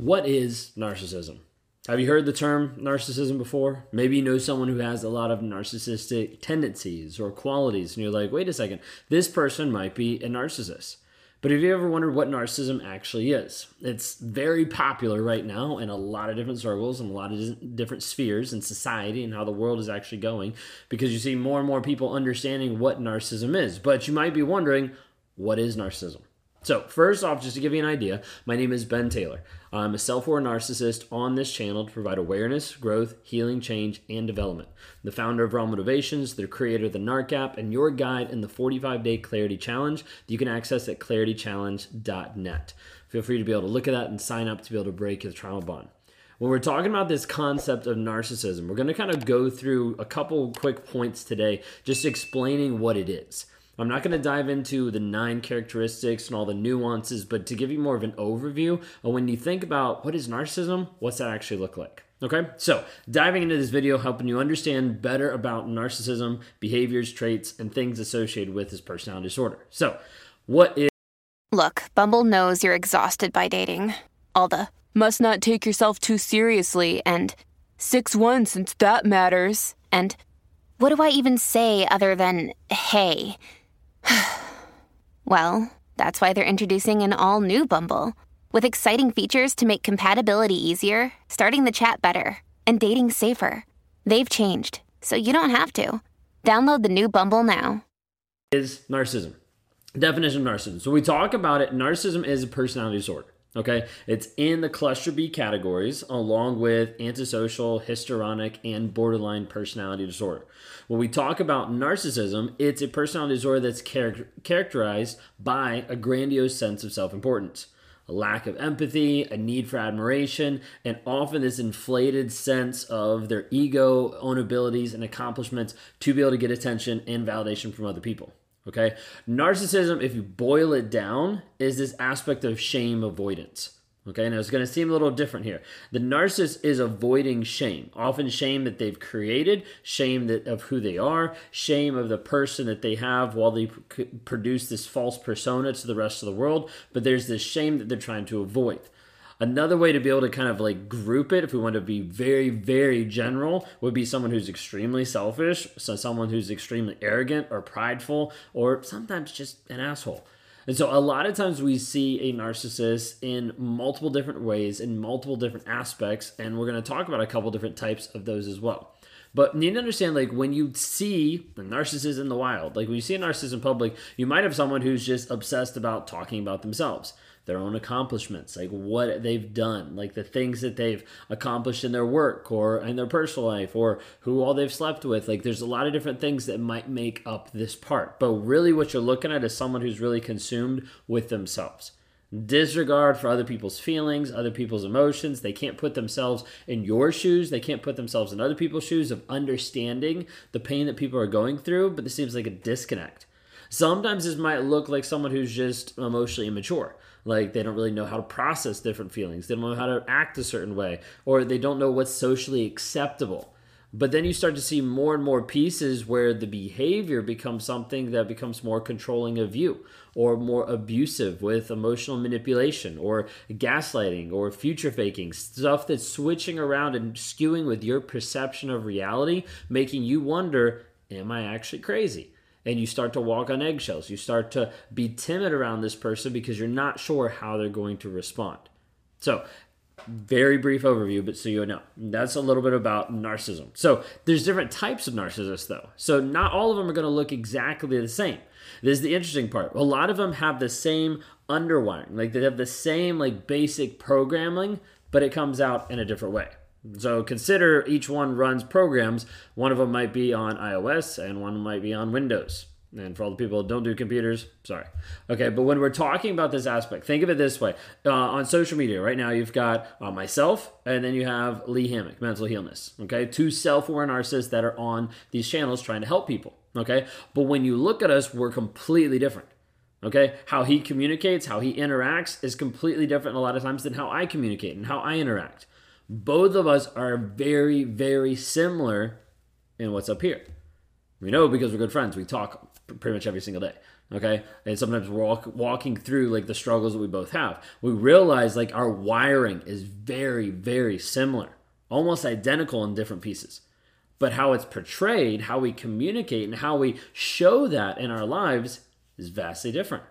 What is narcissism? Have you heard the term narcissism before? Maybe you know someone who has a lot of narcissistic tendencies or qualities, and you're like, wait a second, this person might be a narcissist. But have you ever wondered what narcissism actually is? It's very popular right now in a lot of different circles and a lot of different spheres in society and how the world is actually going because you see more and more people understanding what narcissism is. But you might be wondering, what is narcissism? So, first off, just to give you an idea, my name is Ben Taylor. I'm a self aware narcissist on this channel to provide awareness, growth, healing, change, and development. The founder of Raw Motivations, the creator of the NARC app, and your guide in the 45 day Clarity Challenge that you can access at claritychallenge.net. Feel free to be able to look at that and sign up to be able to break your trauma bond. When we're talking about this concept of narcissism, we're going to kind of go through a couple quick points today, just explaining what it is. I'm not going to dive into the nine characteristics and all the nuances, but to give you more of an overview of when you think about what is narcissism, what's that actually look like? Okay, so diving into this video, helping you understand better about narcissism, behaviors, traits, and things associated with this personality disorder. So, what is. Look, Bumble knows you're exhausted by dating. All the must not take yourself too seriously and 6 1 since that matters. And what do I even say other than hey? well, that's why they're introducing an all new Bumble with exciting features to make compatibility easier, starting the chat better, and dating safer. They've changed, so you don't have to. Download the new Bumble now. Is narcissism. Definition of narcissism. So we talk about it. Narcissism is a personality disorder. Okay, it's in the cluster B categories along with antisocial, histrionic, and borderline personality disorder. When we talk about narcissism, it's a personality disorder that's char- characterized by a grandiose sense of self importance, a lack of empathy, a need for admiration, and often this inflated sense of their ego, own abilities, and accomplishments to be able to get attention and validation from other people. Okay. Narcissism, if you boil it down, is this aspect of shame avoidance. Okay, now it's going to seem a little different here. The narcissist is avoiding shame, often shame that they've created, shame that of who they are, shame of the person that they have while they produce this false persona to the rest of the world. But there's this shame that they're trying to avoid. Another way to be able to kind of like group it, if we want to be very, very general, would be someone who's extremely selfish, so someone who's extremely arrogant or prideful, or sometimes just an asshole. And so a lot of times we see a narcissist in multiple different ways, in multiple different aspects, and we're going to talk about a couple different types of those as well. But you need to understand, like, when you see a narcissist in the wild, like when you see a narcissist in public, you might have someone who's just obsessed about talking about themselves their own accomplishments, like what they've done, like the things that they've accomplished in their work or in their personal life or who all they've slept with. Like there's a lot of different things that might make up this part. But really, what you're looking at is someone who's really consumed with themselves. Disregard for other people's feelings, other people's emotions. They can't put themselves in your shoes. They can't put themselves in other people's shoes of understanding the pain that people are going through. But this seems like a disconnect. Sometimes this might look like someone who's just emotionally immature. Like they don't really know how to process different feelings. They don't know how to act a certain way, or they don't know what's socially acceptable. But then you start to see more and more pieces where the behavior becomes something that becomes more controlling of you or more abusive with emotional manipulation or gaslighting or future faking, stuff that's switching around and skewing with your perception of reality, making you wonder, am I actually crazy? and you start to walk on eggshells. You start to be timid around this person because you're not sure how they're going to respond. So, very brief overview, but so you know, that's a little bit about narcissism. So, there's different types of narcissists, though. So, not all of them are going to look exactly the same. This is the interesting part. A lot of them have the same underwiring, like they have the same like basic programming, but it comes out in a different way. So consider each one runs programs. One of them might be on iOS and one might be on Windows. And for all the people that don't do computers, sorry. Okay, but when we're talking about this aspect, think of it this way. Uh, on social media, right now, you've got uh, myself, and then you have Lee Hammock, Mental Healness. Okay, two self aware narcissists that are on these channels trying to help people. Okay, but when you look at us, we're completely different. Okay, how he communicates, how he interacts is completely different a lot of times than how I communicate and how I interact both of us are very, very similar in what's up here. We know because we're good friends. We talk pretty much every single day. okay and sometimes we're walk, walking through like the struggles that we both have we realize like our wiring is very very similar almost identical in different pieces but how it's portrayed how we communicate and how we show that in our lives is vastly different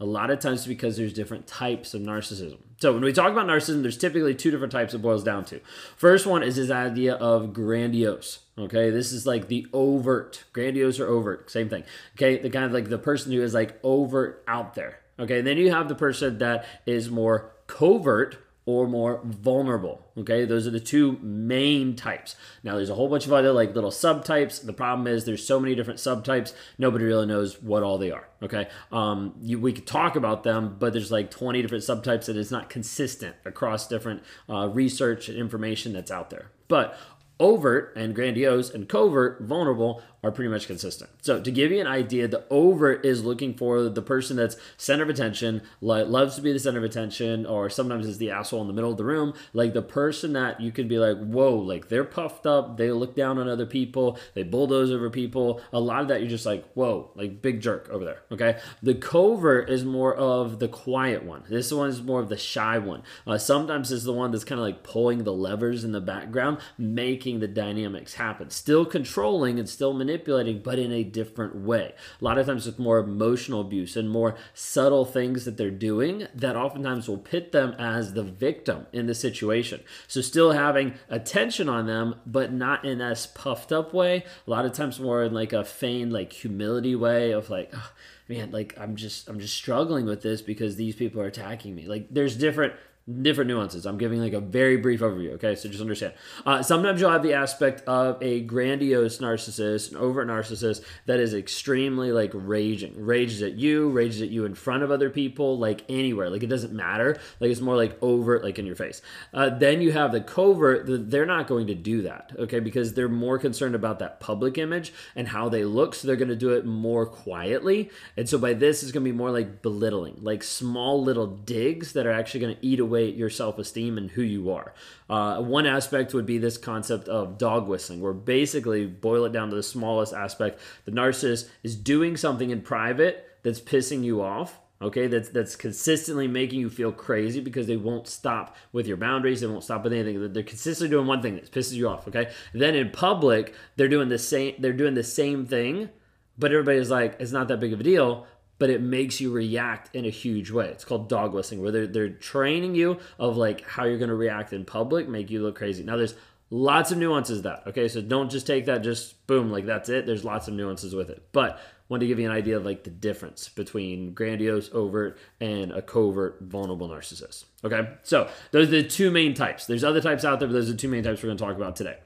a lot of times because there's different types of narcissism. So when we talk about narcissism, there's typically two different types it boils down to. First one is this idea of grandiose. Okay, this is like the overt, grandiose or overt, same thing. Okay, the kind of like the person who is like overt out there. Okay, and then you have the person that is more covert or more vulnerable. Okay, those are the two main types. Now, there's a whole bunch of other like little subtypes. The problem is there's so many different subtypes, nobody really knows what all they are. Okay, um, you, we could talk about them, but there's like 20 different subtypes that is not consistent across different uh, research and information that's out there. But overt and grandiose and covert, vulnerable, are pretty much consistent. So to give you an idea, the overt is looking for the person that's center of attention, like loves to be the center of attention, or sometimes is the asshole in the middle of the room. Like the person that you can be like, whoa, like they're puffed up, they look down on other people, they bulldoze over people. A lot of that you're just like, whoa, like big jerk over there. Okay. The covert is more of the quiet one. This one is more of the shy one. Uh, sometimes it's the one that's kind of like pulling the levers in the background, making the dynamics happen. Still controlling and still manipulating manipulating, but in a different way. A lot of times with more emotional abuse and more subtle things that they're doing that oftentimes will pit them as the victim in the situation. So still having attention on them, but not in as puffed up way. A lot of times more in like a feigned like humility way of like, oh, man, like I'm just I'm just struggling with this because these people are attacking me. Like there's different different nuances. I'm giving like a very brief overview, okay? So just understand. Uh, sometimes you'll have the aspect of a grandiose narcissist, an overt narcissist that is extremely like raging, rages at you, rages at you in front of other people, like anywhere. Like it doesn't matter. Like it's more like overt, like in your face. Uh, then you have the covert. They're not going to do that, okay? Because they're more concerned about that public image and how they look. So they're going to do it more quietly. And so by this, it's going to be more like belittling, like small little digs that are actually going to eat away your self esteem and who you are. Uh, one aspect would be this concept of dog whistling, where basically, boil it down to the smallest aspect, the narcissist is doing something in private that's pissing you off okay? That's that's consistently making you feel crazy because they won't stop with your boundaries they won't stop with anything. They're consistently doing one thing that pisses you off okay? Then in public they're doing the same they're doing the same thing but everybody's like it's not that big of a deal but it makes you react in a huge way. It's called dog whistling, where they're, they're training you of like how you're going to react in public, make you look crazy. Now, there's lots of nuances that, okay? So don't just take that just boom, like that's it. There's lots of nuances with it. But want to give you an idea of like the difference between grandiose, overt, and a covert, vulnerable narcissist. Okay, so those are the two main types. There's other types out there, but those are the two main types we're going to talk about today.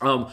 Um,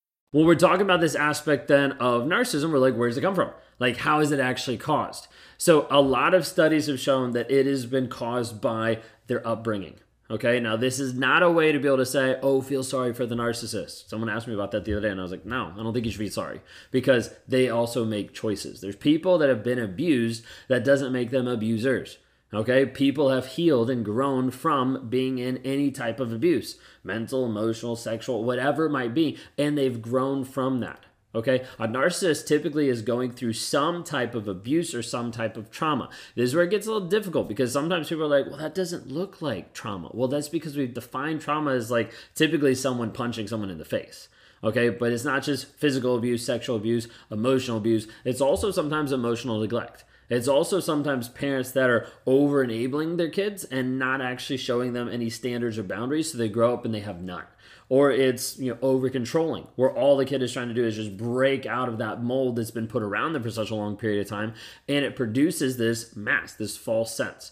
When we're talking about this aspect then of narcissism, we're like, where does it come from? Like, how is it actually caused? So, a lot of studies have shown that it has been caused by their upbringing. Okay, now this is not a way to be able to say, oh, feel sorry for the narcissist. Someone asked me about that the other day, and I was like, no, I don't think you should be sorry because they also make choices. There's people that have been abused that doesn't make them abusers. Okay, people have healed and grown from being in any type of abuse mental, emotional, sexual, whatever it might be, and they've grown from that. Okay, a narcissist typically is going through some type of abuse or some type of trauma. This is where it gets a little difficult because sometimes people are like, well, that doesn't look like trauma. Well, that's because we've defined trauma as like typically someone punching someone in the face. Okay, but it's not just physical abuse, sexual abuse, emotional abuse, it's also sometimes emotional neglect. It's also sometimes parents that are over enabling their kids and not actually showing them any standards or boundaries, so they grow up and they have none. Or it's you know over controlling, where all the kid is trying to do is just break out of that mold that's been put around them for such a long period of time, and it produces this mask, this false sense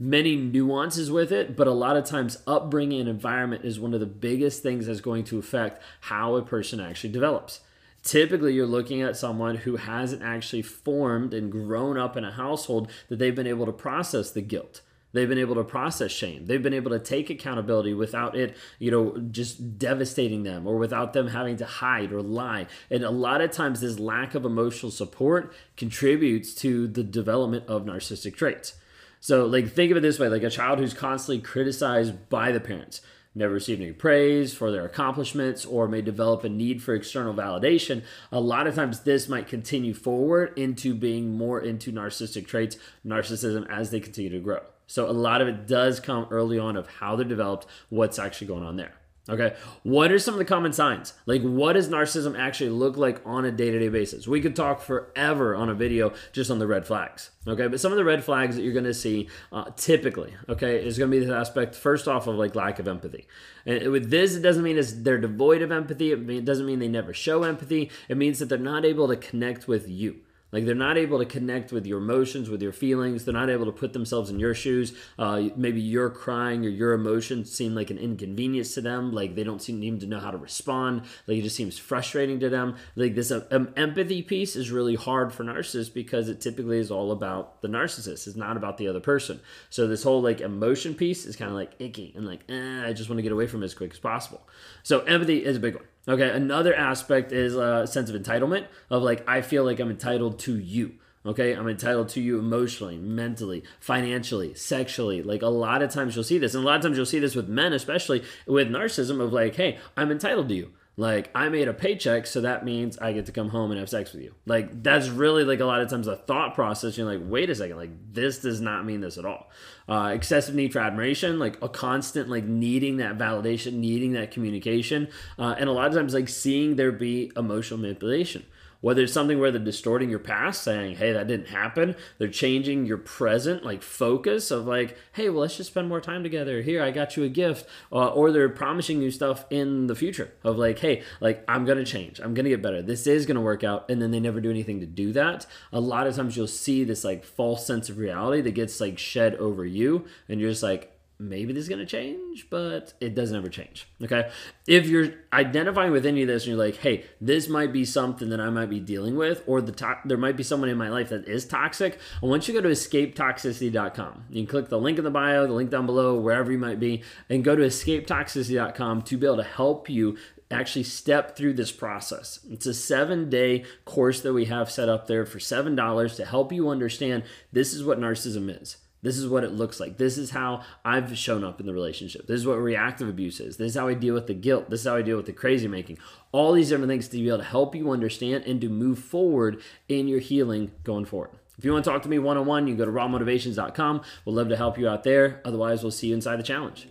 many nuances with it, but a lot of times upbringing and environment is one of the biggest things that's going to affect how a person actually develops typically you're looking at someone who hasn't actually formed and grown up in a household that they've been able to process the guilt They've been able to process shame. They've been able to take accountability without it, you know, just devastating them or without them having to hide or lie. And a lot of times, this lack of emotional support contributes to the development of narcissistic traits. So, like, think of it this way like a child who's constantly criticized by the parents, never received any praise for their accomplishments, or may develop a need for external validation. A lot of times, this might continue forward into being more into narcissistic traits, narcissism, as they continue to grow. So a lot of it does come early on of how they're developed, what's actually going on there. Okay, what are some of the common signs? Like, what does narcissism actually look like on a day to day basis? We could talk forever on a video just on the red flags. Okay, but some of the red flags that you're going to see uh, typically, okay, is going to be this aspect first off of like lack of empathy. And with this, it doesn't mean it's, they're devoid of empathy. It doesn't mean they never show empathy. It means that they're not able to connect with you. Like they're not able to connect with your emotions, with your feelings. They're not able to put themselves in your shoes. Uh, maybe you're crying or your emotions seem like an inconvenience to them. Like they don't seem to know how to respond. Like it just seems frustrating to them. Like this um, empathy piece is really hard for narcissists because it typically is all about the narcissist. It's not about the other person. So this whole like emotion piece is kind of like icky and like eh, I just want to get away from it as quick as possible. So empathy is a big one. Okay, another aspect is a sense of entitlement of like I feel like I'm entitled to you. Okay, I'm entitled to you emotionally, mentally, financially, sexually. Like a lot of times you'll see this, and a lot of times you'll see this with men, especially with narcissism, of like, hey, I'm entitled to you. Like I made a paycheck, so that means I get to come home and have sex with you. Like that's really like a lot of times the thought process. You're like, wait a second, like this does not mean this at all uh, excessive need for admiration, like a constant like needing that validation, needing that communication, uh, and a lot of times like seeing there be emotional manipulation. Whether it's something where they're distorting your past, saying, hey, that didn't happen. They're changing your present, like focus of like, hey, well, let's just spend more time together. Here, I got you a gift. Uh, or they're promising you stuff in the future of like, hey, like, I'm to change. I'm to get better. This is to work out. And then they never do anything to do that. A lot of times you'll see this like false sense of reality that gets like shed over you. And you're just like, maybe this is going to change, but it doesn't ever change. Okay. If you're identifying with any of this and you're like, hey, this might be something that I might be dealing with, or the to- there might be someone in my life that is toxic, I want you to go to escapetoxicity.com. You can click the link in the bio, the link down below, wherever you might be, and go to escapetoxicity.com to be able to help you actually step through this process. It's a seven day course that we have set up there for $7 to help you understand this is what narcissism is. This is what it looks like. This is how I've shown up in the relationship. This is what reactive abuse is. This is how I deal with the guilt. This is how I deal with the crazy making. All these different things to be able to help you understand and to move forward in your healing going forward. If you want to talk to me one on one, you can go to rawmotivations.com. We'll love to help you out there. Otherwise, we'll see you inside the challenge.